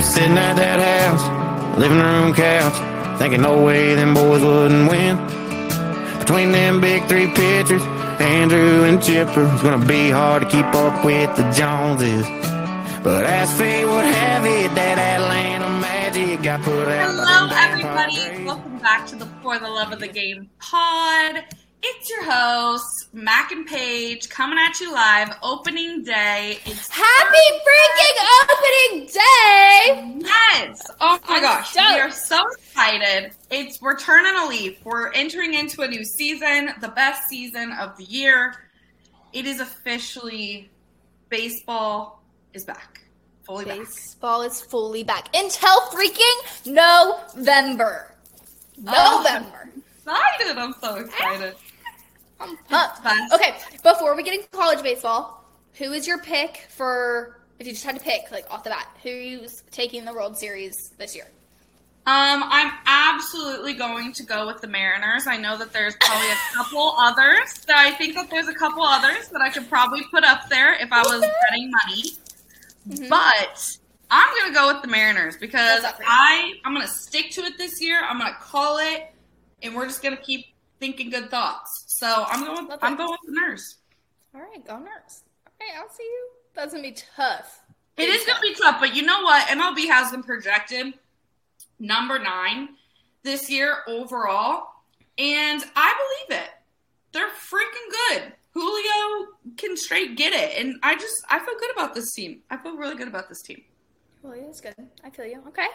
remember sitting at that house, living room couch, thinking no way them boys wouldn't win. Between them big three pitchers, Andrew and Chipper, it's gonna be hard to keep up with the Joneses. But as fate would have it, that Atlanta Magic got put out. Hello, everybody. Welcome back to the For the Love of the Game pod. It's your hosts, Mac and Paige, coming at you live. Opening day. It's Happy freaking opening day! yes! Oh my I'm gosh, stoked. we are so excited. It's we're turning a leaf. We're entering into a new season, the best season of the year. It is officially baseball is back, fully back. Baseball is fully back until freaking November. Oh. November. Excited! I'm so excited. I'm pumped. Okay, before we get into college baseball, who is your pick for if you just had to pick like off the bat, who's taking the World Series this year? Um, I'm absolutely going to go with the Mariners. I know that there's probably a couple others. That I think that there's a couple others that I could probably put up there if I was betting money. Mhm. But I'm gonna go with the Mariners because What's up for you? I I'm gonna stick to it this year. I'm gonna call it, and we're just gonna keep thinking good thoughts. So I'm going. Love I'm it. going with the Mariners. All right, go nurse. Okay, I'll see you. That's gonna be tough. It is going to be tough, but you know what? MLB has them projected number nine this year overall, and I believe it. They're freaking good. Julio can straight get it, and I just I feel good about this team. I feel really good about this team. Julio's good. I feel you. Okay.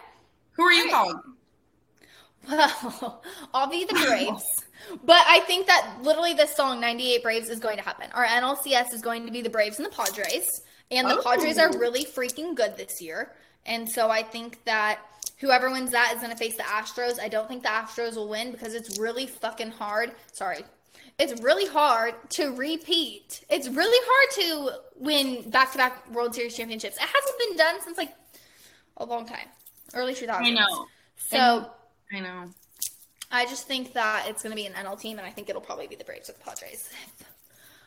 Who are you Right. calling? Well, I'll be the Braves. But I think that literally this song, 98 Braves, is going to happen. Our NLCS is going to be the Braves and the Padres. And the Oh. Padres are oh. really freaking good this year. And so I think that whoever wins that is going to face the Astros. I don't think the Astros will win because it's really fucking hard. Sorry. It's really hard to repeat. It's really hard to win back to back World Series championships. It hasn't been done since like a long time. Early 2000s. I know. So. I know. I just think that it's going to be an NL team, and I think it'll probably be the Braves or the Padres.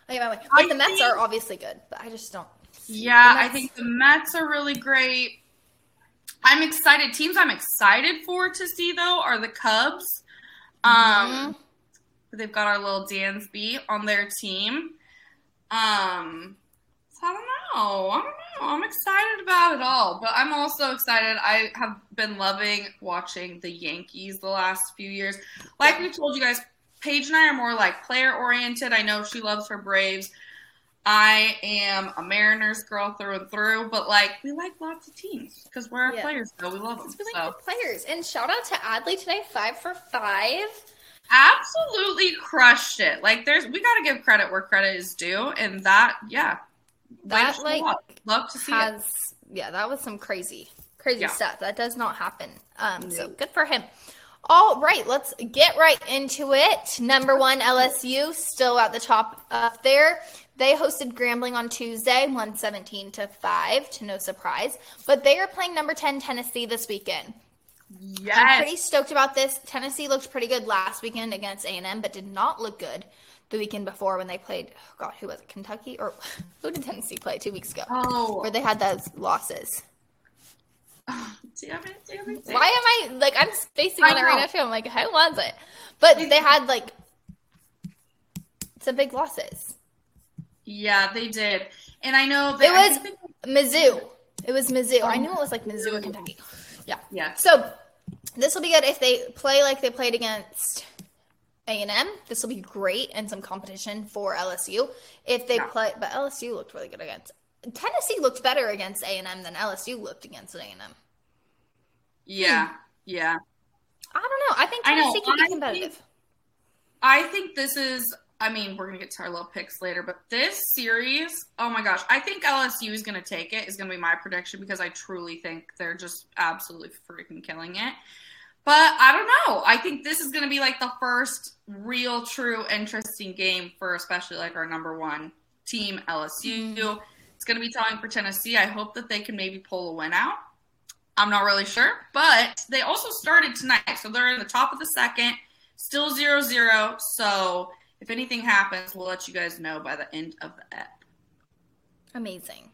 I get my way. But I the Mets think- are obviously good, but I just don't. Yeah, I think the Mets are really great. I'm excited. Teams I'm excited for to see though are the Cubs. Um, they've got our little Dansby on their team. Um, so I don't know. I don't know. Oh, I'm excited about it all, but I'm also excited. I have been loving watching the Yankees the last few years. Like we told you guys, Paige and I are more like player oriented. I know she loves her Braves. I am a Mariners girl through and through, but like we like lots of teams because we're our Yeah. players, so we love them. So good players. And shout out to Adley today, five for five. absolutely crushed it. Like there's we got to give credit where credit is due, and that yeah, That like up. love to see it. yeah, that was some crazy, crazy Yeah. stuff. That does not happen. Um, so good for him. All right, let's get right into it. Number one, LSU, still at the top up there. They hosted Grambling on Tuesday, 117 to 5, to no surprise. But they are playing number 10 Tennessee this weekend. Yeah, I'm pretty stoked about this. Tennessee looked pretty good last weekend against A&M, but did not look good the weekend before when they played. Oh God, who was it? Kentucky or who did Tennessee play two weeks ago? Oh, Where they had those losses. damn it, damn it. Damn Why am I like I'm spacing I on it right now too? I'm like, who was it? But they had like some big losses. Yeah, they did, and I know that It was think- Mizzou. It was Mizzou. I knew it was like Mizzou Kentucky. Yeah. yeah. So this will be good if they play like they played against A and M. This will be great and some competition for LSU. If they Yeah. play, but LSU looked really good against Tennessee. Looked better against A and M than LSU looked against A and M. Yeah, hmm. yeah. I don't know. I think I. Tennessee can I be competitive. I think this is. I mean, we're gonna get to our little picks later, but this series, oh my gosh, I think LSU is gonna take it. Is gonna be my prediction because I truly think they're just absolutely freaking killing it. But I don't know. I think this is gonna be like the first real, true, interesting game for especially like our number one team, LSU. Mm-hmm. It's gonna be telling for Tennessee. I hope that they can maybe pull a win out. I'm not really sure, but they also started tonight, so they're in the top of the second, still zero zero. So if anything happens, we'll let you guys know by the end of the ep. Amazing.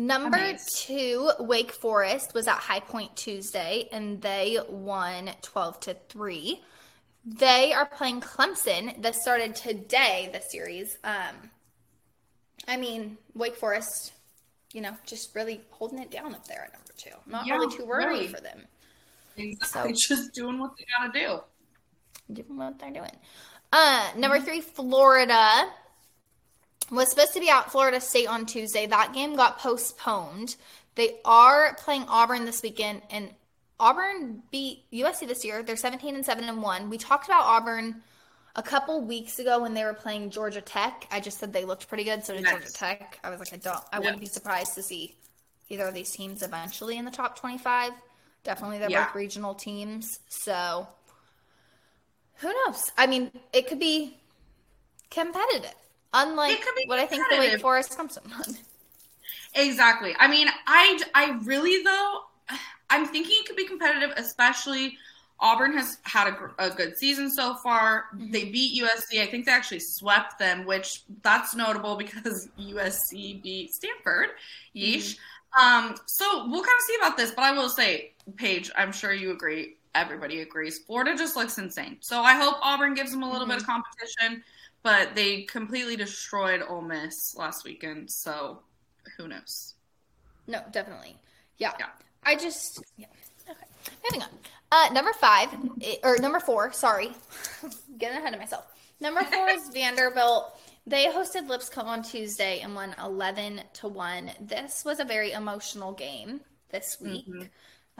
Number Amazed. two, Wake Forest was at High Point Tuesday, and they won twelve to three. They are playing Clemson. That started today. The series. Um, I mean, Wake Forest, you know, just really holding it down up there at number two. Not Yeah, really too worried really. for them. Exactly. Just doing what they gotta do. Doing what they're doing. Uh, number three, Florida was supposed to be at Florida State on Tuesday. That game got postponed. They are playing Auburn this weekend, and Auburn beat USC this year. They're 17 and 7 and 1. We talked about Auburn a couple weeks ago when they were playing Georgia Tech. I just said they looked pretty good, so did. Georgia Tech. I was like, I don't, I wouldn't be surprised to see either of these teams eventually in the top 25. Definitely, they're Yeah. both regional teams, so who knows? I mean, it could be competitive, unlike It could be what I think the Wake. Forest comes from. Exactly. I mean, I I really though, I'm thinking it could be competitive, especially. Auburn has had a, a good season so far. They beat USC. I think they actually swept them, which that's notable because USC beat Stanford. Yeesh. Um, so we'll kind of see about this, but I will say, Paige, I'm sure you agree. Everybody agrees. Florida just looks insane. So I hope Auburn gives them a little bit of mm-hmm. competition, but they completely destroyed Ole Miss last weekend. So who knows? No, definitely. Yeah. Yeah. I just yeah. Okay. Moving on. Uh number 5 eh, or number 4, sorry. Getting ahead of myself. Number 4 is Vanderbilt. They hosted Lipscomb on Tuesday and won 11 to 1. This was a very emotional game this week mm-hmm.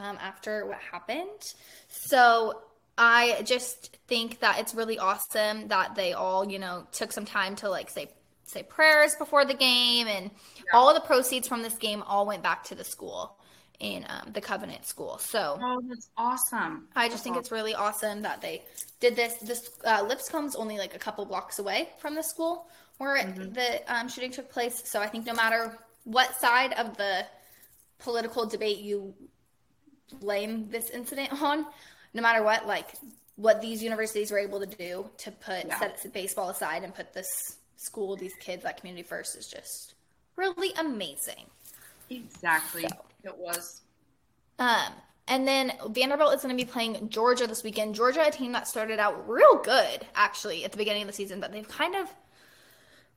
Um, after what happened. So I just think that it's really awesome that they all, you know, took some time to like say say prayers before the game and all the proceeds from this game all went back to the school in um, the Covenant School. So Oh, that's awesome. I just think it's really awesome that they did this. This uh, Lipscomb's only like a couple blocks away from the school where it- the um, shooting took place. So I think no matter what side of the political debate you blame this incident on, no matter what, like what these universities were able to do to put Yeah. set baseball aside and put this school, these kids, that community first is just really amazing. Exactly. So. It was. Um, and then Vanderbilt is going to be playing Georgia this weekend. Georgia, a team that started out real good actually at the beginning of the season, but they've kind of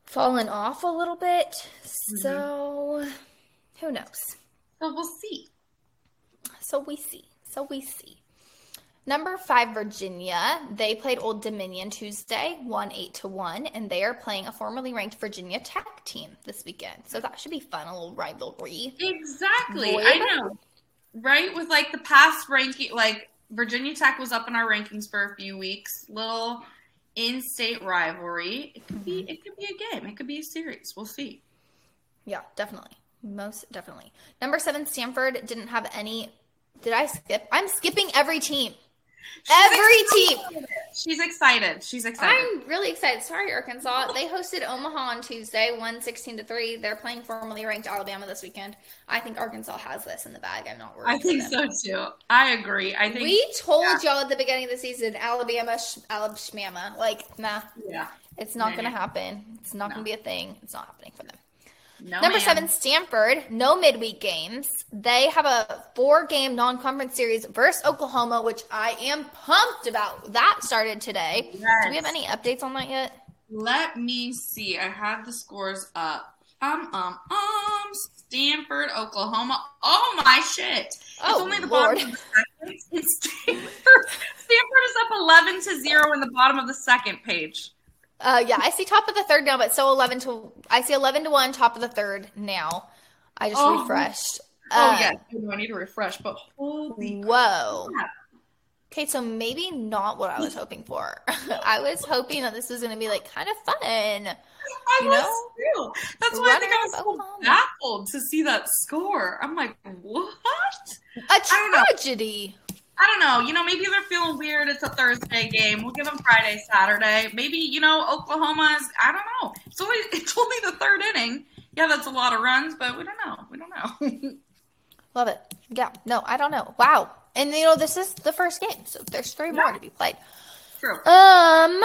fallen off a little bit. So who knows? So we'll see. So we see. So we see. Number five, Virginia. They played Old Dominion Tuesday, one eight to one, and they are playing a formerly ranked Virginia Tech team this weekend. So that should be fun, a little rivalry. Exactly. Boy. I know. Right? With like the past ranking, like Virginia Tech was up in our rankings for a few weeks. Little in-state rivalry. It could be. Mm-hmm. It could be a game. It could be a series. We'll see. Yeah, definitely. Most definitely. Number seven, Stanford didn't have any. Did I skip? I'm skipping every team. Every team. She's excited. She's excited. I'm really excited. Sorry, Arkansas. They hosted Omaha on Tuesday, one sixteen to 3. They're playing formerly ranked Alabama this weekend. I think Arkansas has this in the bag. I'm not worried. I think so too. I agree. I think We told yeah. y'all at the beginning of the season, Alabama, sh- Alabama. Like, nah, yeah. it's not Nah. going to happen. It's not No. going to be a thing. It's not happening for them. No Number ma'am. seven, Stanford. No midweek games. They have a four game non conference series versus Oklahoma, which I am pumped about. That started today. Do we have any updates on that yet? Let me see. I have the scores up. Um, um, um. Stanford, Oklahoma. Oh my shit! It's Oh, only the Lord. bottom of the second. It's Stanford. Stanford is up eleven to zero in the bottom of the second page. Uh, yeah, I see top of the third now, but so 11 to, I see 11 to 1, top of the third now. I just Oh. refreshed. Oh Uh, yeah, I need to refresh. But holy Whoa. crap! Okay, so maybe not what I was hoping for. I was hoping that this was going to be like kind of fun. I You was too. That's why I think I was so Oklahoma. baffled to see that score. I'm like, what? A don't know. tragedy. I don't know. You know, maybe they're feeling weird. It's a Thursday game. We'll give them Friday, Saturday. Maybe you know Oklahoma's. I don't know. It's only it's only the third inning. Yeah, that's a lot of runs, but we don't know. We don't know. Love it. Yeah. No, I don't know. Wow. And you know, this is the first game, so there's three more to be played. True. Um,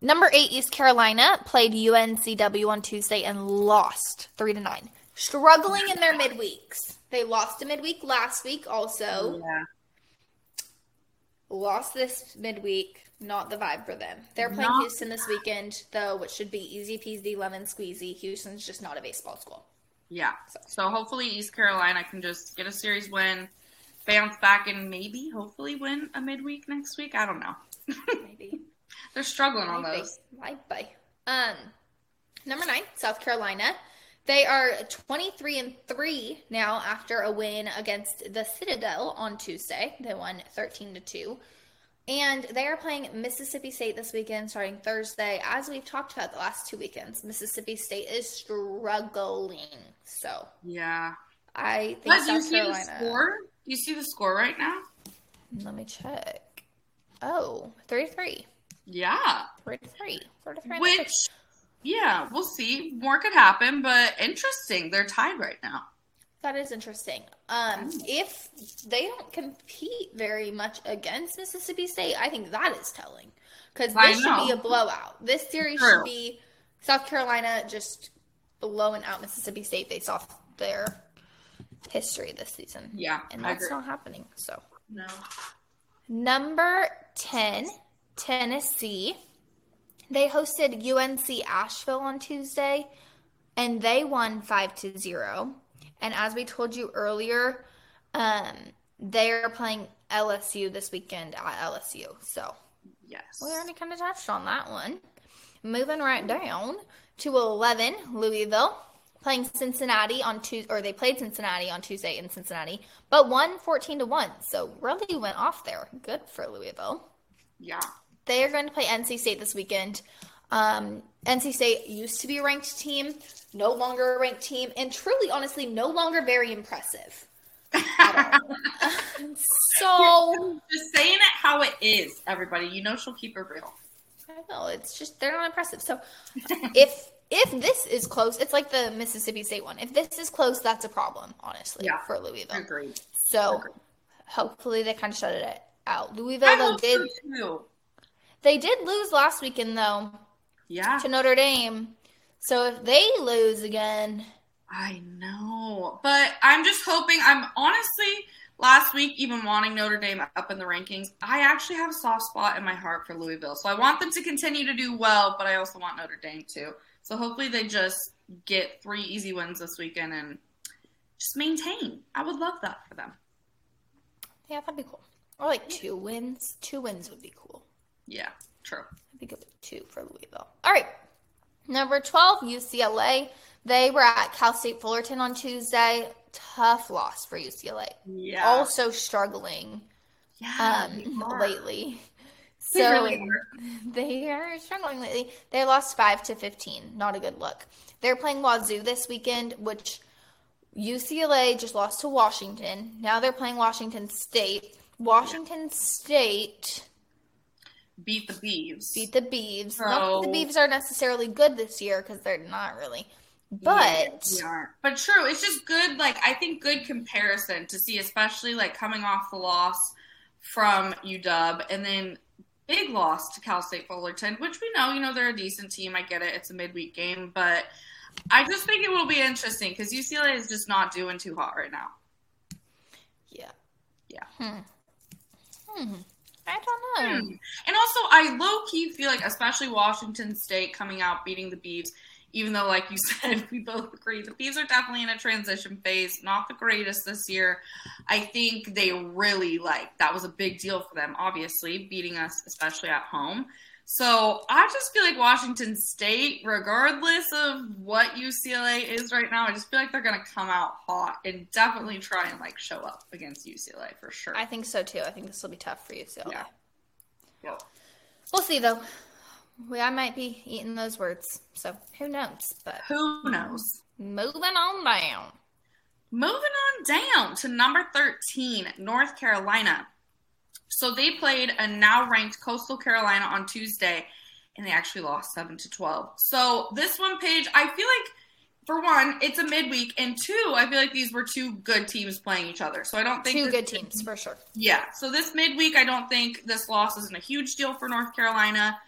number eight, East Carolina played UNCW on Tuesday and lost three to nine. struggling in their midweeks. They lost a midweek last week, also. Yeah. Lost this midweek. Not the vibe for them. They're playing Not- Houston this weekend, though, which should be easy peasy lemon squeezy. Houston's just not a baseball school. Yeah. So hopefully East Carolina can just get a series win, bounce back, and maybe hopefully win a midweek next week. I don't know. Maybe. They're struggling on those. Bye bye. Um, number nine, South Carolina. They are 23 and 3 now after a win against the Citadel on Tuesday. They won 13 to 2. And they are playing Mississippi State this weekend starting Thursday. As we've talked about the last two weekends, Mississippi State is struggling. So Yeah. I think But do you South see the score? Do you see the score right now? Let me check. Oh, 33. Yeah. 33. 33. Which, yeah, we'll see. More could happen, but interesting. They're tied right now. That is interesting. Um, if they don't compete very much against Mississippi State, I think that is telling because this should be a blowout. This series True. should be South Carolina just blowing out Mississippi State based off their history this season. Yeah, and that's not happening. So No. number ten, Tennessee. They hosted UNC Asheville on Tuesday, and they won five to zero. And as we told you earlier, um, they are playing LSU this weekend at LSU. So Yes. we already kind of touched on that one. Moving right down to 11, Louisville playing Cincinnati on Tuesday, or they played Cincinnati on Tuesday in Cincinnati, but won 14 to 1. So really went off there. Good for Louisville. Yeah. They are going to play NC State this weekend. Um, NC State used to be a ranked team, no longer a ranked team, and truly, honestly, no longer very impressive. so Just saying it how it is, everybody. You know she'll keep it real. I know it's just they're not impressive. So if if this is close, it's like the Mississippi State one. If this is close, that's a problem, honestly, Yeah. for Louisville. Agreed. So Agreed. hopefully they kind of shut it out. Louisville though did so too. They did lose last weekend though Yeah. to Notre Dame. So if they lose again, I know. But I'm just hoping I'm honestly last week even wanting Notre Dame up in the rankings. I actually have a soft spot in my heart for Louisville. So I want them to continue to do well, but I also want Notre Dame too. So hopefully they just get three easy wins this weekend and just maintain. I would love that for them. yeah, that'd be cool. Or like two wins. Two wins would be cool. Yeah, true. I think with two for Louisville. All right. Number 12, UCLA. They were at Cal State Fullerton on Tuesday. Tough loss for UCLA. Yeah. Also struggling yeah, um, lately. They So really they are struggling lately. They lost 5 to 15. Not a good look. They're playing Wazoo this weekend, which UCLA just lost to Washington. Now they're playing Washington State. Washington State beat the Beavs. beat the Beavs. Not that the So- Beavs are necessarily good this year because they're not really. But they aren't. But true, it's just good. Like I think good comparison to see, especially like coming off the loss from UW, and then big loss to Cal State Fullerton, which we know, you know, they're a decent team. I get it; it's a midweek game, but I just think it will be interesting because UCLA is just not doing too hot right now. yeah, Yeah. Hmm. Hmm. I don't know. Hmm. And also, I low key feel like, especially Washington State coming out beating the Beavs, even though, like you said, we both agree the Beavs are definitely in a transition phase, not the greatest this year. I think they really like that was a big deal for them, obviously, beating us, especially at home. So I just feel like Washington State, regardless of what UCLA is right now, I just feel like they're going to come out hot and definitely try and like show up against UCLA for sure. I think so too. I think this will be tough for UCLA. Yeah. Yeah. We'll see though. We, I might be eating those words, so who knows? But Who knows? moving on down. Moving on down to number 13, North Carolina. So they played a now ranked Coastal Carolina on Tuesday, and they actually lost 7 to 12. So this one page, I feel like, for one, it's a midweek, and two, I feel like these were two good teams playing each other. So I don't think Two good teams for sure. Yeah. So this midweek, I don't think this loss isn't a huge deal for North Carolina.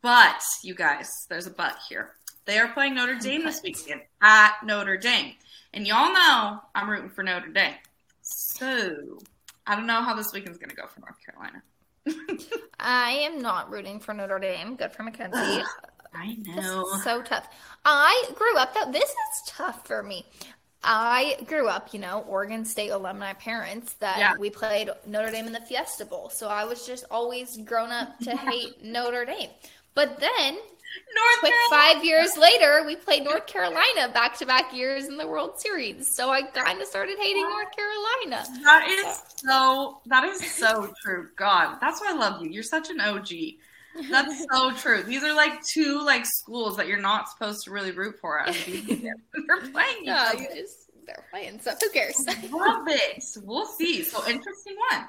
But, you guys, there's a but here. They are playing Notre Dame this weekend at Notre Dame. And y'all know I'm rooting for Notre Dame. So I don't know how this weekend's going to go for North Carolina. I am not rooting for Notre Dame. Good for Mackenzie. I This know. is so tough. I grew up though. This is tough for me. I grew up, you know, Oregon State alumni parents that Yeah. we played Notre Dame in the Fiesta Bowl. So I was just always grown up to hate Notre Dame. But then, North quick Carolina. five years later, we played North Carolina back to back years in the World Series. So I kind of started hating North Carolina. That is so. That is so true. God, that's why I love you. You're such an OG. That's so true. These are like two like schools that you're not supposed to really root for Us. They're playing each Yeah, you just, they're playing, so who cares? Love it. We'll see. So interesting one.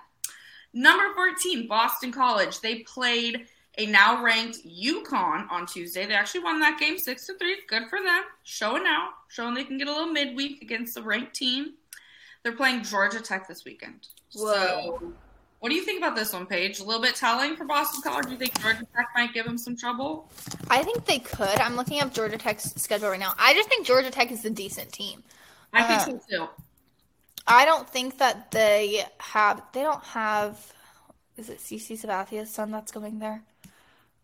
Number 14, Boston College. They played a now ranked UConn on Tuesday. They actually won that game six to three. Good for them. Showing out, showing they can get a little midweek against the ranked team. They're playing Georgia Tech this weekend. Whoa. So, what do you think about this one, Paige? A little bit telling for Boston College. Do you think Georgia Tech might give them some trouble? I think they could. I'm looking up Georgia Tech's schedule right now. I just think Georgia Tech is a decent team. I Uh, think so too. I don't think that they have. They don't have. Is it CC Sabathia's son that's going there?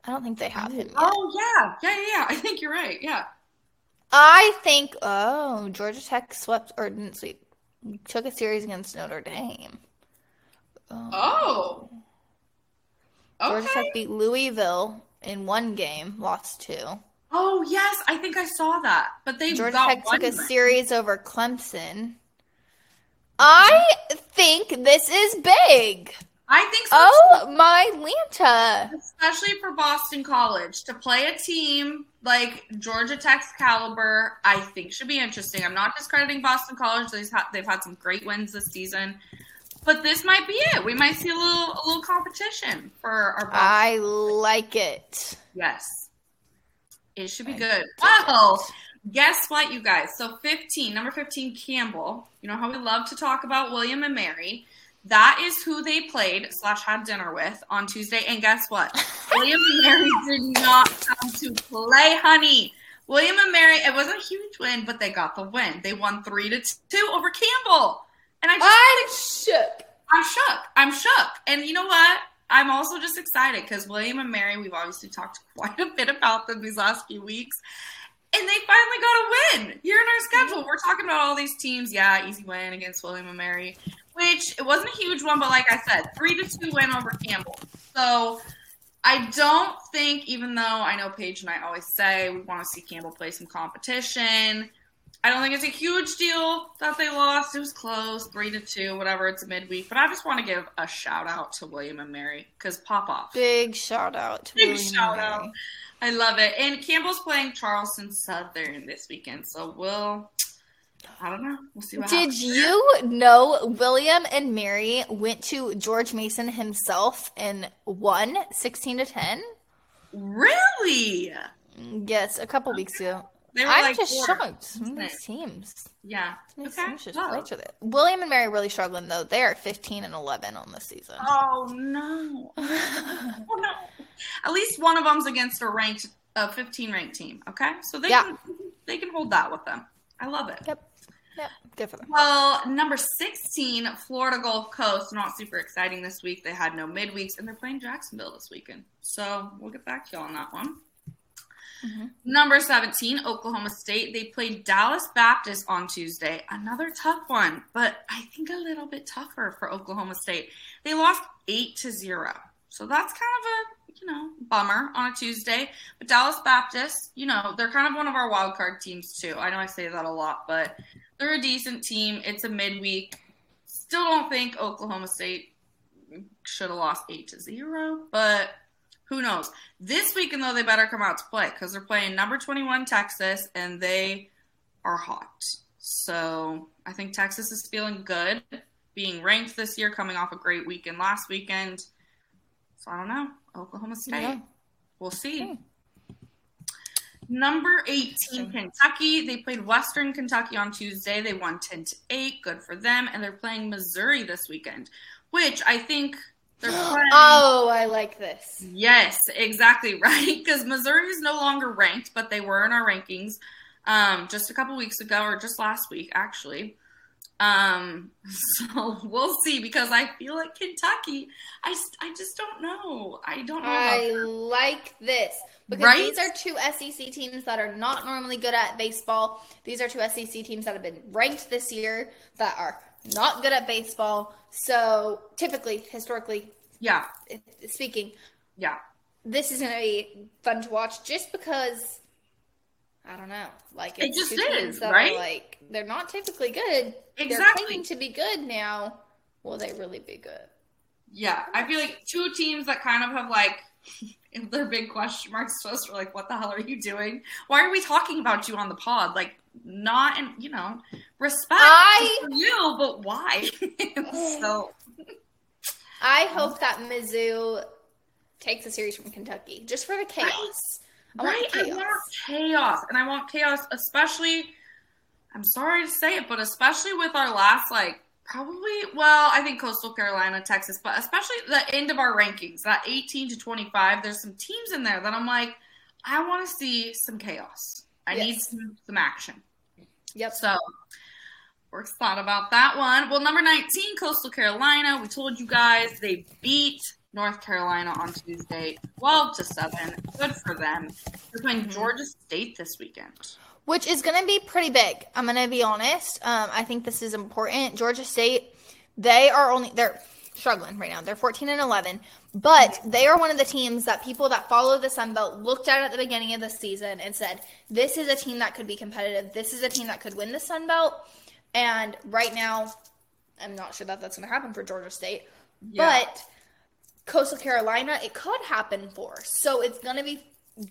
I don't think they have him. Yet. Oh yeah, yeah, yeah, yeah. I think you're right. Yeah. I think. Oh, Georgia Tech swept or didn't sweep. Took a series against Notre Dame. Oh. Georgia Okay. Tech beat Louisville in one game, lost two. Oh yes, I think I saw that. But they Georgia got Tech took a win. series over Clemson. I think this is big. I think so, Oh my Lanta. especially for Boston College to play a team like Georgia Tech's caliber. I think should be interesting. I'm not discrediting Boston College; they've had, they've had some great wins this season. But this might be it. We might see a little a little competition for our Boston. I like it. Yes. It should be I good. it. guess what, you guys? So 15, number 15, Campbell. You know how we love to talk about William and Mary. That is who they played slash had dinner with on Tuesday. And guess what? William and Mary did not come to play, honey. William and Mary, it wasn't a huge win, but they got the win. They won three to two over Campbell. And I just I'm shook. I'm shook. I'm shook. And you know what? I'm also just excited because William and Mary, we've obviously talked quite a bit about them these last few weeks. And they finally got a win here in our schedule. We're talking about all these teams. Yeah, easy win against William and Mary, which it wasn't a huge one, but like I said, three to two win over Campbell. So I don't think, even though I know Paige and I always say we want to see Campbell play some competition, I don't think it's a huge deal that they lost. It was close, three to two, whatever. It's a midweek, but I just want to give a shout out to William and Mary because pop off. Big shout out to Big William shout Mary. out. I love it. And Campbell's playing Charleston Southern this weekend, so we'll. I don't know. We'll see what Did happens. you know William and Mary went to George Mason himself and won 16 to 10? really? Mm, yes, a couple weeks ago. They were I'm like just four. shocked. Some of these teams. Yeah. Some of these Okay. teams just played with it. William and Mary really struggling though. They are 15 and 11 on the season. Oh no. Oh no. At least one of them's against a ranked, a 15 ranked team. Okay, so they Yeah. can they can hold that with them. I love it. Yep. Yep. Good for them. Well, number 16, Florida Gulf Coast. Not super exciting this week. They had no midweeks, and they're playing Jacksonville this weekend. So we'll get back to y'all on that one. Mhm. Number 17, Oklahoma State. They played Dallas Baptist on Tuesday. Another tough one, but I think a little bit tougher for Oklahoma State. They lost 8 to 0. So that's kind of a, you know, bummer on a Tuesday. But Dallas Baptist, you know, they're kind of one of our wild card teams too. I know I say that a lot, but they're a decent team. It's a midweek. Still don't think Oklahoma State should have lost 8 to 0, but who knows? This weekend, though, they better come out to play because they're playing number 21 Texas and they are hot. So I think Texas is feeling good, being ranked this year, coming off a great weekend last weekend. So I don't know. Oklahoma State. Yeah. We'll see. Okay. Number 18, Kentucky. They played Western Kentucky on Tuesday. They won 10 to 8. Good for them. And they're playing Missouri this weekend, which I think. Oh, I like this. Yes, exactly right. Because Missouri is no longer ranked, but they were in our rankings um, just a couple weeks ago, or just last week, actually. Um, so we'll see. Because I feel like Kentucky, I, I just don't know. I don't know. I like this because Right? these are two SEC teams that are not normally good at baseball. These are two SEC teams that have been ranked this year that are not good at baseball. So typically, historically Yeah, speaking, yeah. this is going to be fun to watch just because I don't know. Like It it's just is, that right? Are like they're not typically good. Exactly. They're claiming to be good now. Will they really be good? Yeah, I feel like two teams that kind of have like their big question marks to us We're like, what the hell are you doing? Why are we talking about you on the pod? Like, not in you know respect I- for you, but why? so I um, hope that Mizzou takes a series from Kentucky just for the chaos. I want right, I want chaos, and I want chaos, especially. I'm sorry to say it, but especially with our last like probably well, I think Coastal Carolina, Texas, but especially the end of our rankings, that 18 to 25. There's some teams in there that I'm like, I want to see some chaos. I need some, some action. Yep. So we're excited about that one. Well, number 19, Coastal Carolina. We told you guys they beat North Carolina on Tuesday, 12 to 7. Good for them. They're playing Mm-hmm. Georgia State this weekend. Which is going to be pretty big. I'm going to be honest. Um, I think this is important. Georgia State, they are only they're struggling right now. They're 14 and 11, but they are one of the teams that people that follow the Sun Belt looked at at the beginning of the season and said, "This is a team that could be competitive. This is a team that could win the Sun Belt." And right now, I'm not sure that that's going to happen for Georgia State, Yeah. but Coastal Carolina, it could happen for. So it's going to be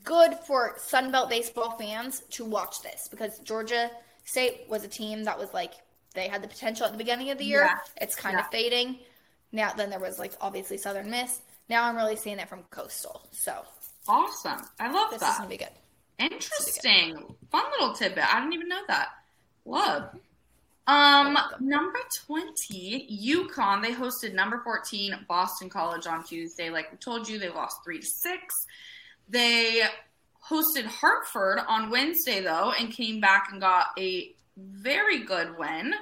good for Sunbelt baseball fans to watch this because Georgia State was a team that was like they had the potential at the beginning of the year. Yeah. It's kind Yeah. of fading. Now then there was like obviously Southern Miss. Now I'm really seeing it from Coastal. So Awesome. I love this is gonna be good. Interesting. Fun little tidbit. I didn't even know that. Love. Um, number 20, UConn. They hosted number 14, Boston College on Tuesday. Like we told you, they lost three to six. They hosted Hartford on Wednesday, though, and came back and got a very good win.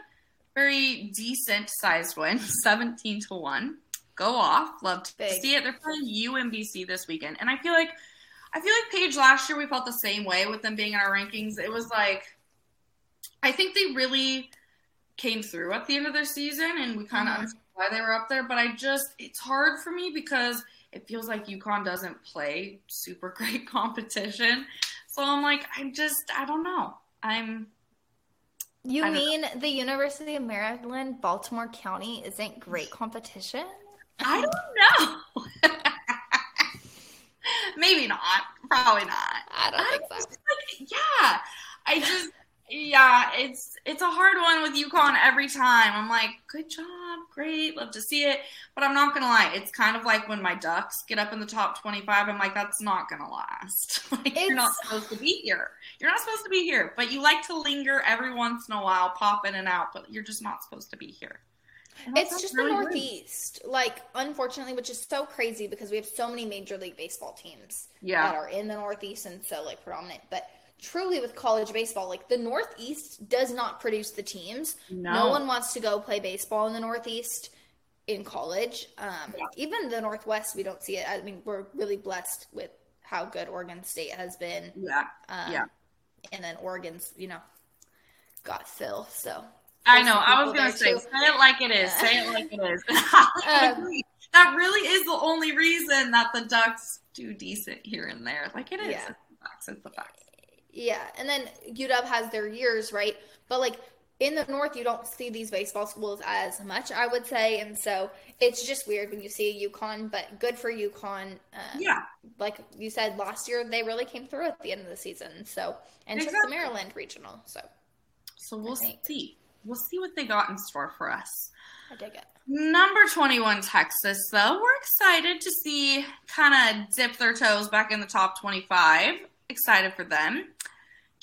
Very decent sized win, 17 to 1. Go off. Love to Big. see it. They're playing UMBC this weekend. And I feel like I feel like Paige last year we felt the same way with them being in our rankings. It was like I think they really came through at the end of their season and we kind of Mhm. understood why they were up there, but I just it's hard for me because it feels like UConn doesn't play super great competition. So I'm like I'm just I don't know. I'm You I mean the University of Maryland, Baltimore County isn't great competition? I don't know. Maybe not. Probably not. I don't think so. Like, yeah, I just yeah, it's it's a hard one with UConn every time. I'm like, good job, great, love to see it, but I'm not gonna lie, it's kind of like when my Ducks get up in the top 25. I'm like, that's not gonna last. like, you're not supposed to be here. You're not supposed to be here, but you like to linger every once in a while, pop in and out, but you're just not supposed to be here. It's just really the rude. Northeast, like unfortunately, which is so crazy because we have so many Major League Baseball teams Yeah. that are in the Northeast and so like predominant. But truly, with college baseball, like the Northeast does not produce the teams. No. one wants to go play baseball in the Northeast in college. Um, Yeah. Even the Northwest, we don't see it. I mean, we're really blessed with how good Oregon State has been. Yeah. Um, Yeah. And then Oregon's, you know, got Phil. So I know. I was gonna say, too. say it like it is. Say it like it is. Um, that really is the only reason that the Ducks do decent here and there. Like it is. Yeah. It's the facts. It's the facts. Yeah, and then UW has their years, right? But like in the north, you don't see these baseball schools as much, I would say, and so it's just weird when you see a UConn. But good for UConn. Um, Yeah. like you said last year, they really came through at the end of the season. So and took the Maryland regional. So So we'll see. We'll see what they got in store for us. I dig it. Number 21, Texas, though. We're excited to see kind of dip their toes back in the top 25. Excited for them.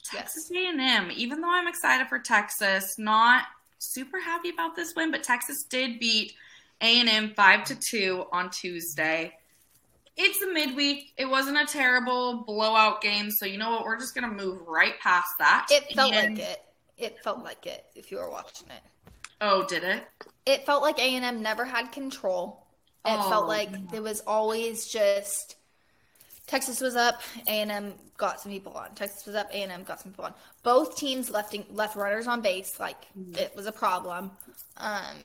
Texas A&M, even though I'm excited for Texas, not super happy about this win, but Texas did beat A&M 5 to 2 on Tuesday. It's a midweek. It wasn't a terrible blowout game, so you know what? We're just going to move right past that. It felt And- like it. It felt like it if you were watching it. Oh, did it? It felt like A&M never had control. It Oh, felt like it was always just Texas was up, A&M got some people on. Texas was up, A&M got some people on. Both teams left left runners on base like it was a problem. Um,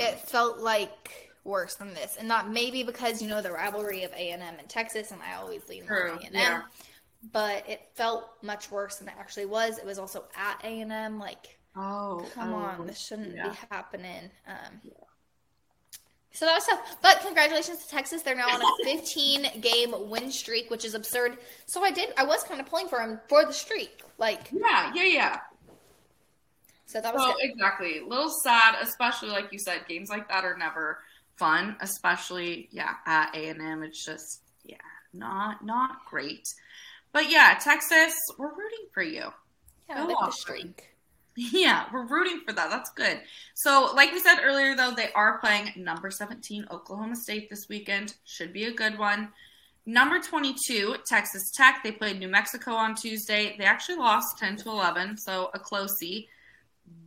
it felt like worse than this, and not maybe because you know the rivalry of A&M and Texas, and I always lean on A&M. yeah. But it felt much worse than it actually was. It was also at A&M, like Oh, Come oh, on, this shouldn't yeah. be happening. Um, so that was tough. But congratulations to Texas. They're now on a 15 game win streak, which is absurd. So I did, I was kind of pulling for them for the streak. Like, Yeah, yeah, yeah. so that was Well, exactly. A little sad, especially like you said, games like that are never fun, especially yeah, at A and M. It's just yeah, not not great. But yeah, Texas, we're rooting for you. Yeah, go with the streak. Yeah, we're rooting for that. That's good. So, like we said earlier, though, they are playing number 17 Oklahoma State this weekend. Should be a good one. Number 22 Texas Tech. They played New Mexico on Tuesday. They actually lost 10 to 11, so a closey,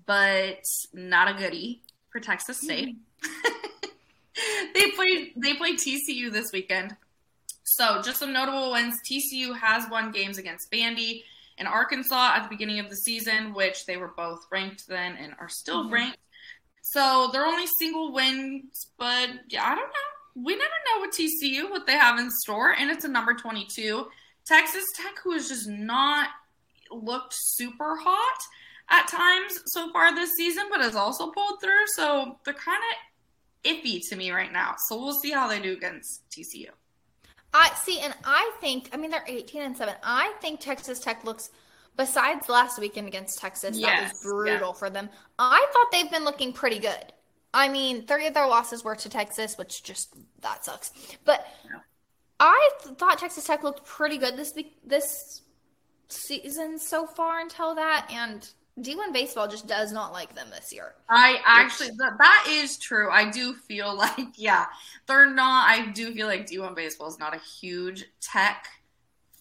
but not a goodie for Texas State. Mm. they played they played TCU this weekend. So, just some notable wins. TCU has won games against Vandy and Arkansas at the beginning of the season, which they were both ranked then and are still Mhm. ranked. So they're only single wins, but yeah, I don't know. We never know with TCU what they have in store, and it's a number 22. Texas Tech, who has just not looked super hot at times so far this season, but has also pulled through. So they're kind of iffy to me right now. So we'll see how they do against TCU. I see, and I think, I mean, they're 18 and 7. I think Texas Tech looks, besides last weekend against Texas, that was brutal for them. I thought they've been looking pretty good. I mean, three of their losses were to Texas, which just, that sucks. But Yeah. I th- thought Texas Tech looked pretty good this this season so far until that, and D1 baseball just does not like them this year. I actually that, that is true. I do feel like yeah, they're not. I do feel like D1 baseball is not a huge tech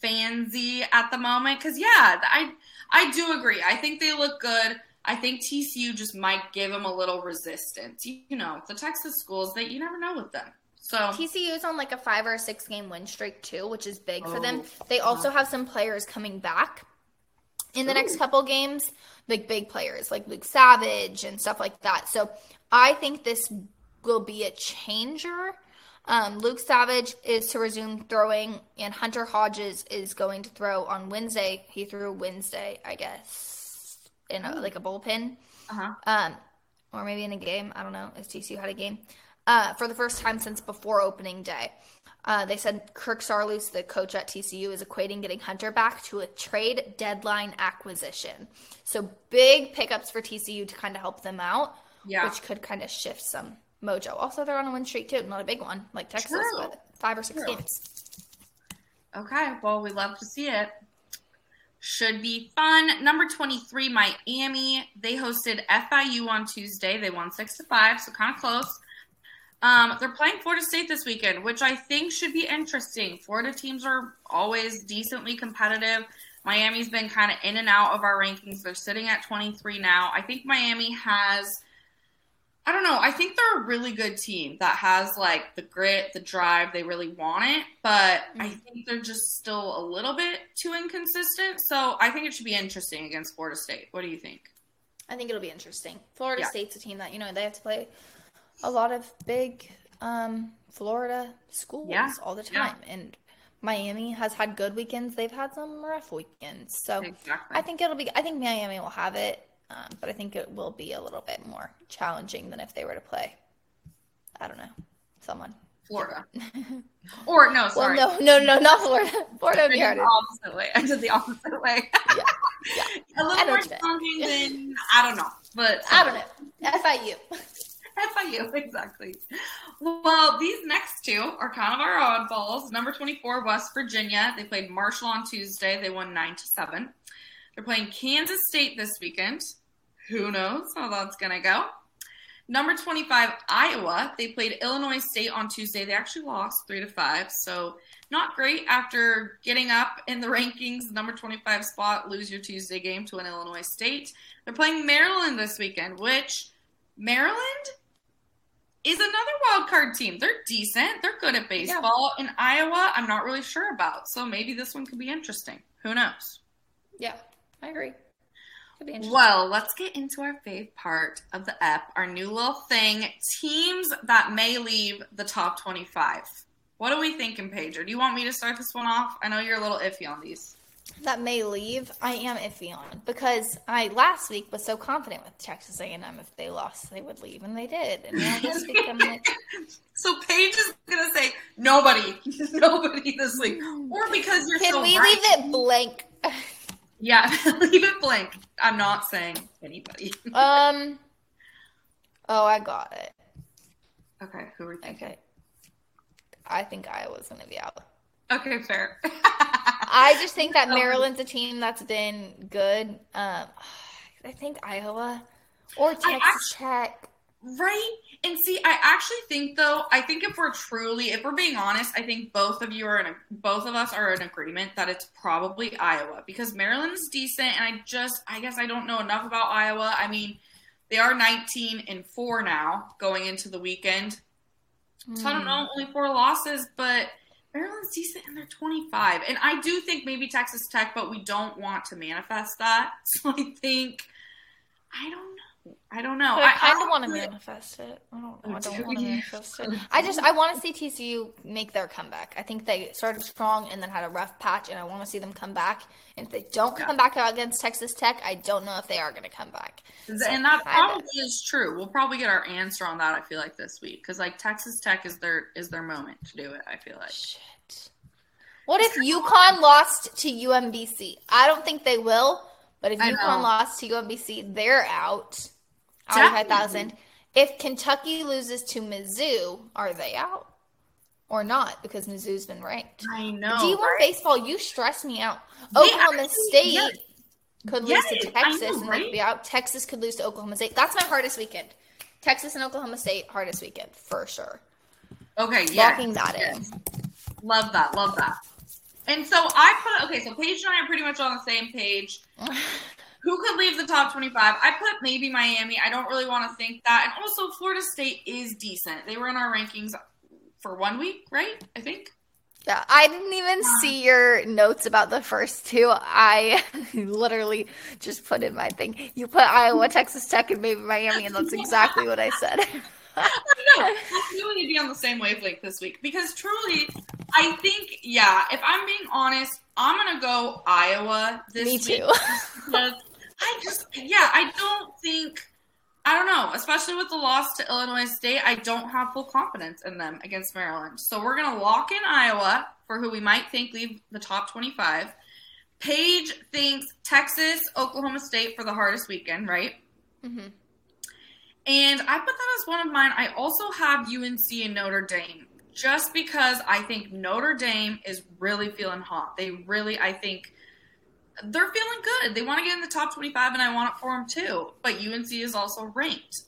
fansy at the moment because yeah, I I do agree. I think they look good. I think TCU just might give them a little resistance. You, you know, the Texas schools that you never know with them. So TCU is on like a five or a six game win streak too, which is big for them. Oh, They also have some players coming back in the next couple games, like big players like Luke Savage and stuff like that. So I think this will be a changer. Um, Luke Savage is to resume throwing, and Hunter Hodges is going to throw on Wednesday. He threw Wednesday, I guess, in a, like a bullpen uh-huh. um, or maybe in a game. I don't know if TCU had a game uh, for the first time since before opening day. Uh, they said Kirk Saarloos, the coach at TCU, is equating getting Hunter back to a trade deadline acquisition. So big pickups for TCU to kind of help them out, yeah, which could kind of shift some mojo. Also, they're on a win streak too, not a big one like Texas, True. but five or six True. games. Okay, well, we love to see it. Should be fun. Number 23, Miami. They hosted FIU on Tuesday. They won 6 to 5, so kind of close. Um, they're playing Florida State this weekend, which I think should be interesting. Florida teams are always decently competitive. Miami's been kind of in and out of our rankings. They're sitting at 23 now. I think Miami has I don't know. I think they're a really good team that has like the grit, the drive. They really want it, but I think they're just still a little bit too inconsistent. So I think it should be interesting against Florida State. What do you think? I think it'll be interesting. Florida Yeah. State's a team that you know they have to play a lot of big um, Florida schools Yeah. all the Yeah. time, and Miami has had good weekends. They've had some rough weekends, so Exactly. I think it'll be. I think Miami will have it, um, but I think it will be a little bit more challenging than if they were to play. I don't know, someone. Florida. or no, Well, sorry. no, no, no, not Florida. Florida would be the harder. opposite way. I did the opposite way. Yeah, yeah. a little more what you meant. challenging than I don't know, but I don't know. FIU. FIU, exactly. Well, these next two are kind of our oddballs. Number 24, West Virginia. They played Marshall on Tuesday. They won 9 to 7. They're playing Kansas State this weekend. Who knows how that's going to go? Number 25, Iowa. They played Illinois State on Tuesday. They actually lost 3 to 5. So, not great after getting up in the rankings, number 25 spot, lose your Tuesday game to an Illinois State. They're playing Maryland this weekend, which Maryland is another wild card team. They're decent. They're good at baseball. Yeah. In Iowa, I'm not really sure about. So maybe this one could be interesting. Who knows? Yeah, I agree. Well, let's get into our fave part of the ep, our new little thing teams that may leave the top 25. What are we thinking, Paige? Or do you want me to start this one off? I know you're a little iffy on these. That may leave, I am iffy on because I last week was so confident with Texas A&M if they lost they would leave and they did, and now this week I'm like. So Paige is gonna say nobody, nobody this week, or because you're Can so we leave it blank? Yeah, leave it blank. I'm not saying anybody. um. Oh, I got it. Okay, who are you thinking? Okay. I think Iowa's gonna be out. Okay, fair. I just think that Maryland's a team that's been good. Um, I think Iowa or Texas Tech. Right. And see, I actually think though, I think if we're truly, if we're being honest, I think both of you are in a, both of us are in agreement that it's probably Iowa because Maryland's decent, and I just, I guess I don't know enough about Iowa. I mean, they are 19 and four now going into the weekend, so I don't know, Hmm. only four losses, but Maryland's decent and they're 25. And I do think maybe Texas Tech, but we don't want to manifest that. So I think, I don't. I don't know. But I kind of want to manifest it. I don't. I don't want to manifest it. I just. I want to see TCU make their comeback. I think they started strong and then had a rough patch, and I want to see them come back. And if they don't come back against Texas Tech, I don't know if they are going to come back. So, and that probably is true. We'll probably get our answer on that. I feel like this week because like Texas Tech is their is their moment to do it. I feel like Shit. What if UConn lost to UMBC? I don't think they will, but if UConn lost to UMBC, they're out. Out Definitely. 5,000. If Kentucky loses to Mizzou, are they out? Or not, because Mizzou's been ranked. I know. D1 right? baseball, you stress me out. They Oklahoma actually- State yes. could lose Yes, to Texas know, and they right? could be out. Texas could lose to Oklahoma State. That's my hardest weekend. Texas and Oklahoma State, hardest weekend, for sure. Okay, yeah. Locking that in. Love that. Love that. And so I put okay. So Paige and I are pretty much on the same page. Who could leave the top 25? I put maybe Miami. I don't really want to think that. And also, Florida State is decent. They were in our rankings for one week, right? I think. Yeah, I didn't even see your notes about the first two. I literally just put in my thing. You put Iowa, Texas Tech, and maybe Miami, and that's exactly what I said. I No, we really need to be on the same wavelength this week because truly, I think, yeah, if I'm being honest, I'm going to go Iowa this Me week. Me too. I just, yeah, I don't think, I don't know, especially with the loss to Illinois State, I don't have full confidence in them against Maryland. So we're going to lock in Iowa for who we might think leave the top 25. Paige thinks Texas, Oklahoma State for the hardest weekend, right? Mm-hmm. And I put that as one of mine. I also have UNC and Notre Dame just because I think Notre Dame is really feeling hot. They really, I think, they're feeling good. They want to get in the top 25, and I want it for them too. But UNC is also ranked.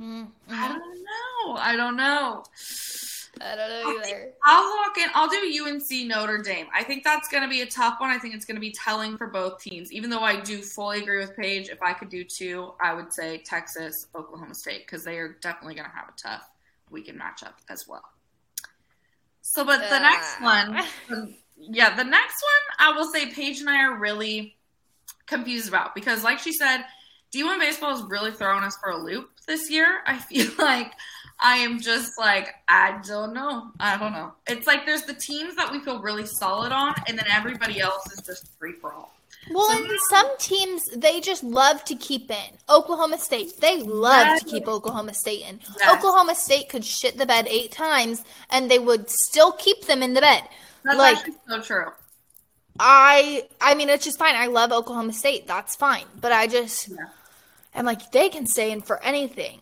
Mhm. I don't know. I don't know. I don't know either. I'll lock in. I'll do UNC Notre Dame. I think that's going to be a tough one. I think it's going to be telling for both teams. Even though I do fully agree with Paige, if I could do two, I would say Texas, Oklahoma State, because they are definitely going to have a tough weekend matchup as well. So, but the next Ah. one, yeah, the next one, I will say Paige and I are really confused about because, like she said, D1 baseball is really throwing us for a loop this year. I feel like I am just like, I don't know. I don't know. It's like there's the teams that we feel really solid on, and then everybody else is just free for all. Well, and some teams they just love to keep in. Oklahoma State, they love Yes. to keep Oklahoma State in. Yes. Oklahoma State could shit the bed eight times, and they would still keep them in the bed. That's Like- so true. I, I mean, it's just fine. I love Oklahoma State. That's fine. But I just, Yeah. Like, they can stay in for anything.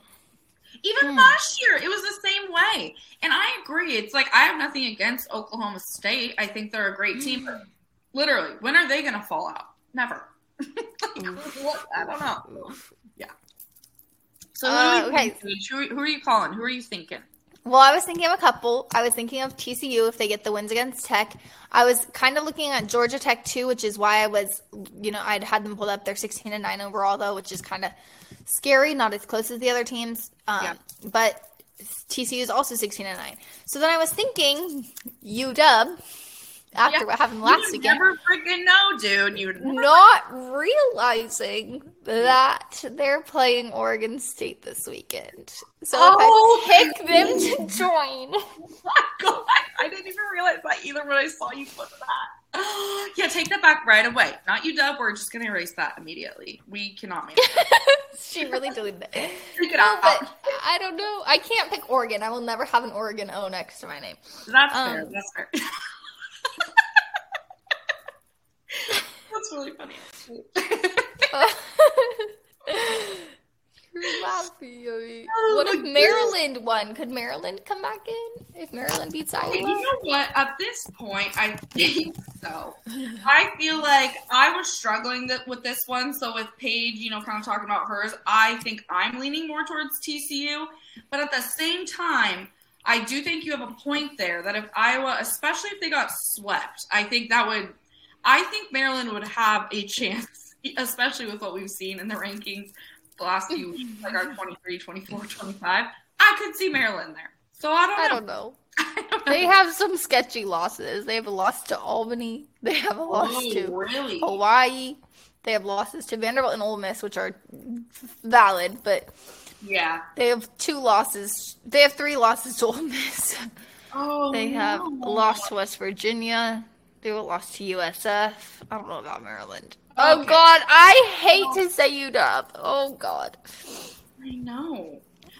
Even Hmm. last year, it was the same way. And I agree. It's like I have nothing against Oklahoma State. I think they're a great team, but literally, when are they going to fall out? Never. what? I don't know. Yeah. So who, Uh, are okay. Who are you calling? Who are you thinking? Well, I was thinking of a couple. I was thinking of TCU if they get the wins against Tech. I was kind of looking at Georgia Tech too, which is why I was, you know, I'd had them pulled up. They're 16 and 9 overall, though, which is kind of scary, not as close as the other teams. Um, Yeah. But TCU is also 16 and 9. So then I was thinking UW after Yeah, what happened last you weekend. never freaking know, dude. You not realizing that they're playing Oregon State this weekend. So Oh. if I pick them to join, God, I didn't even realize that either when I saw you put that. yeah, take that back right away. Not you, Dub. We're just gonna erase that immediately. We cannot make it. she really deleted it. Take it No, out. but I don't know. I can't pick Oregon. I will never have an Oregon O next to my name. That's um, fair. That's fair. That's really funny. Oh What if Maryland won? Could Maryland come back in if Maryland beats Iowa? you know what? At this point, I think so. I feel like I was struggling with this one. So with Paige, you know, kind of talking about hers, I think I'm leaning more towards TCU. But at the same time, I do think you have a point there that if Iowa, especially if they got swept, I think that would. I think Maryland would have a chance, especially with what we've seen in the rankings the last few weeks, like our 23, 24, 25. I could see Maryland there. So I don't know. I don't know. I don't know. They have some sketchy losses. They have a loss to Albany. They have a loss Oh, to really? Hawaii. They have losses to Vanderbilt and Ole Miss, which are valid, but Yeah. they have two losses. They have three losses to Ole Miss. Oh, They have no. a loss to West Virginia. They loss to USF. I don't know about Maryland. Oh God, I hate to say UW. Oh God. I know.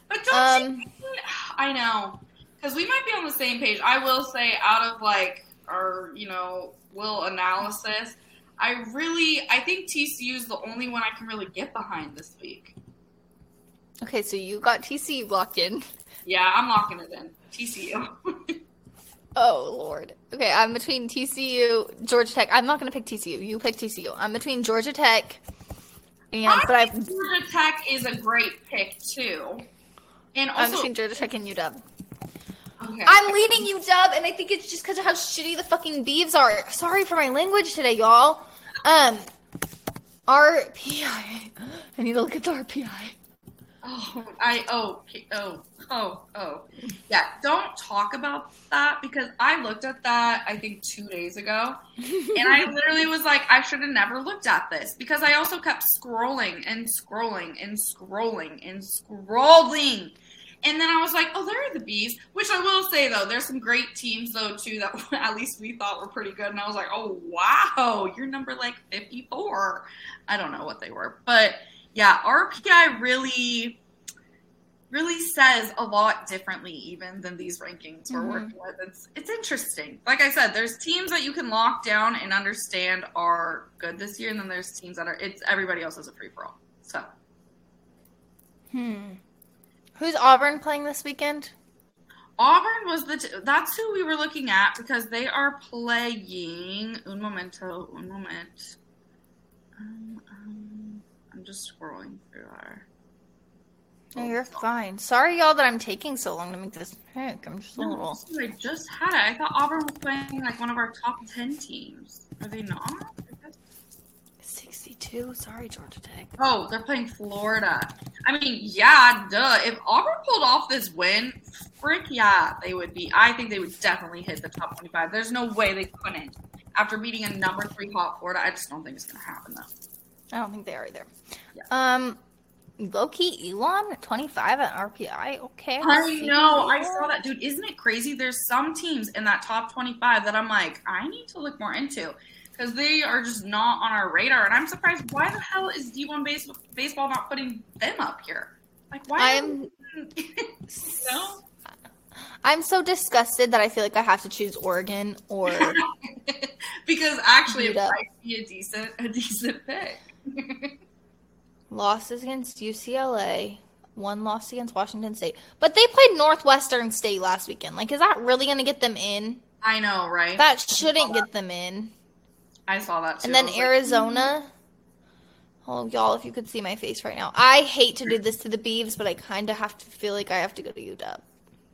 But don't Um, you I know. Because we might be on the same page. I will say, out of like our, you know, will analysis, I really, I think TCU is the only one I can really get behind this week. Okay, so you got TCU locked in. Yeah, I'm locking it in. TCU. Oh Lord. Okay, I'm between TCU, Georgia Tech. I'm not gonna pick TCU. You pick TCU. I'm between Georgia Tech and I but I Georgia Tech is a great pick too. And I'm also, between Georgia Tech and UW. okay. I'm leading UW, and I think it's just because of how shitty the fucking Beavs are. Sorry for my language today, y'all. Um, RPI. I need to look at the RPI. Oh, I oh oh oh oh yeah. Don't talk about that because I looked at that I think two days ago, and I literally was like, I should have never looked at this because I also kept scrolling and scrolling and scrolling and scrolling. And then I was like, oh, there are the bees. Which I will say though, there's some great teams though too that at least we thought were pretty good. And I was like, oh wow, you're number like 54. I don't know what they were, but yeah, RPI really, really says a lot differently even than these rankings we're Mhm. working with. It's it's interesting. Like I said, there's teams that you can lock down and understand are good this year, and then there's teams that are it's everybody else is a free for all. So Hmm. Who's Auburn playing this weekend? Auburn was the t- that's who we were looking at because they are playing un momento, un moment. Um, just scrolling through our. No, you're fine. Sorry, y'all, that I'm taking so long to make this pick. I'm just a little. I just had it. I thought Auburn was playing like one of our top ten teams. Are they not? 62. Sorry, Georgia Tech. Oh, they're playing Florida. I mean, yeah, duh. If Auburn pulled off this win, frick yeah, they would be. I think they would definitely hit the top twenty-five. There's no way they couldn't. After beating a number three hot Florida, I just don't think it's gonna happen though. I don't think they are either. Yeah. Um, Loki Elon at 25 at RPI. Okay. I see know. I saw that, dude. Isn't it crazy? There's some teams in that top 25 that I'm like, I need to look more into because they are just not on our radar. And I'm surprised. Why the hell is D1 base- baseball not putting them up here? Like, why? I'm no. I'm so disgusted that I feel like I have to choose Oregon or because actually, might be a decent, a decent pick. Losses against UCLA, one loss against Washington State. But they played Northwestern State last weekend. Like, is that really going to get them in? I know, right? That shouldn't get them in. I saw that too. And then was like, Arizona. Mm-hmm. Oh, y'all, if you could see my face right now. I hate to do this to the Beavs, but I kind of have to feel like I have to go to UW.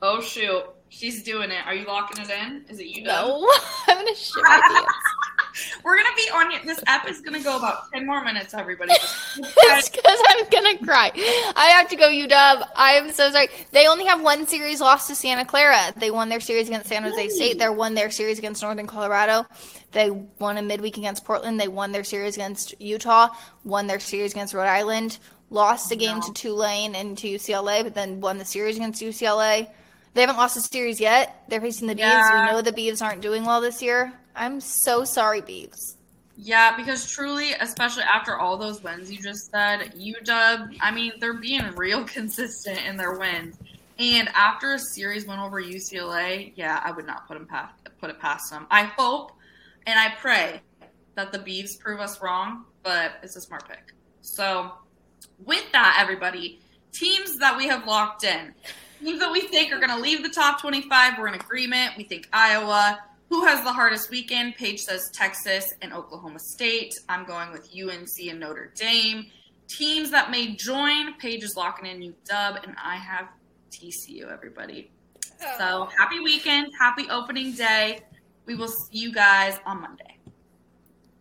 Oh shoot, she's doing it. Are you locking it in? Is it you? No, I'm gonna shit my pants. We're gonna be on it. This app is gonna go about ten more minutes. Everybody, because I'm gonna cry. I have to go UW. I am so sorry. They only have one series lost to Santa Clara. They won their series against San Jose State. They won their series against Northern Colorado. They won a midweek against Portland. They won their series against Utah. Won their series against Rhode Island. Lost a game No. to Tulane and to UCLA, but then won the series against UCLA. They haven't lost a series yet. They're facing the Beavs. Yeah. We know the Beavs aren't doing well this year. I'm so sorry, Beavs. Yeah, because truly, especially after all those wins you just said, UW, I mean, they're being real consistent in their wins. And after a series win over UCLA, yeah, I would not put them past, put it past them. I hope and I pray that the Beavs prove us wrong, but it's a smart pick. So, with that, everybody, teams that we have locked in, teams that we think are going to leave the top 25, we're in agreement. We think Iowa. Who has the hardest weekend? Paige says Texas and Oklahoma State. I'm going with UNC and Notre Dame. Teams that may join, Paige is locking in UW, and I have TCU, everybody. So oh. happy weekend, happy opening day. We will see you guys on Monday.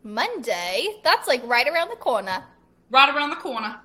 Monday? That's like right around the corner. Right around the corner.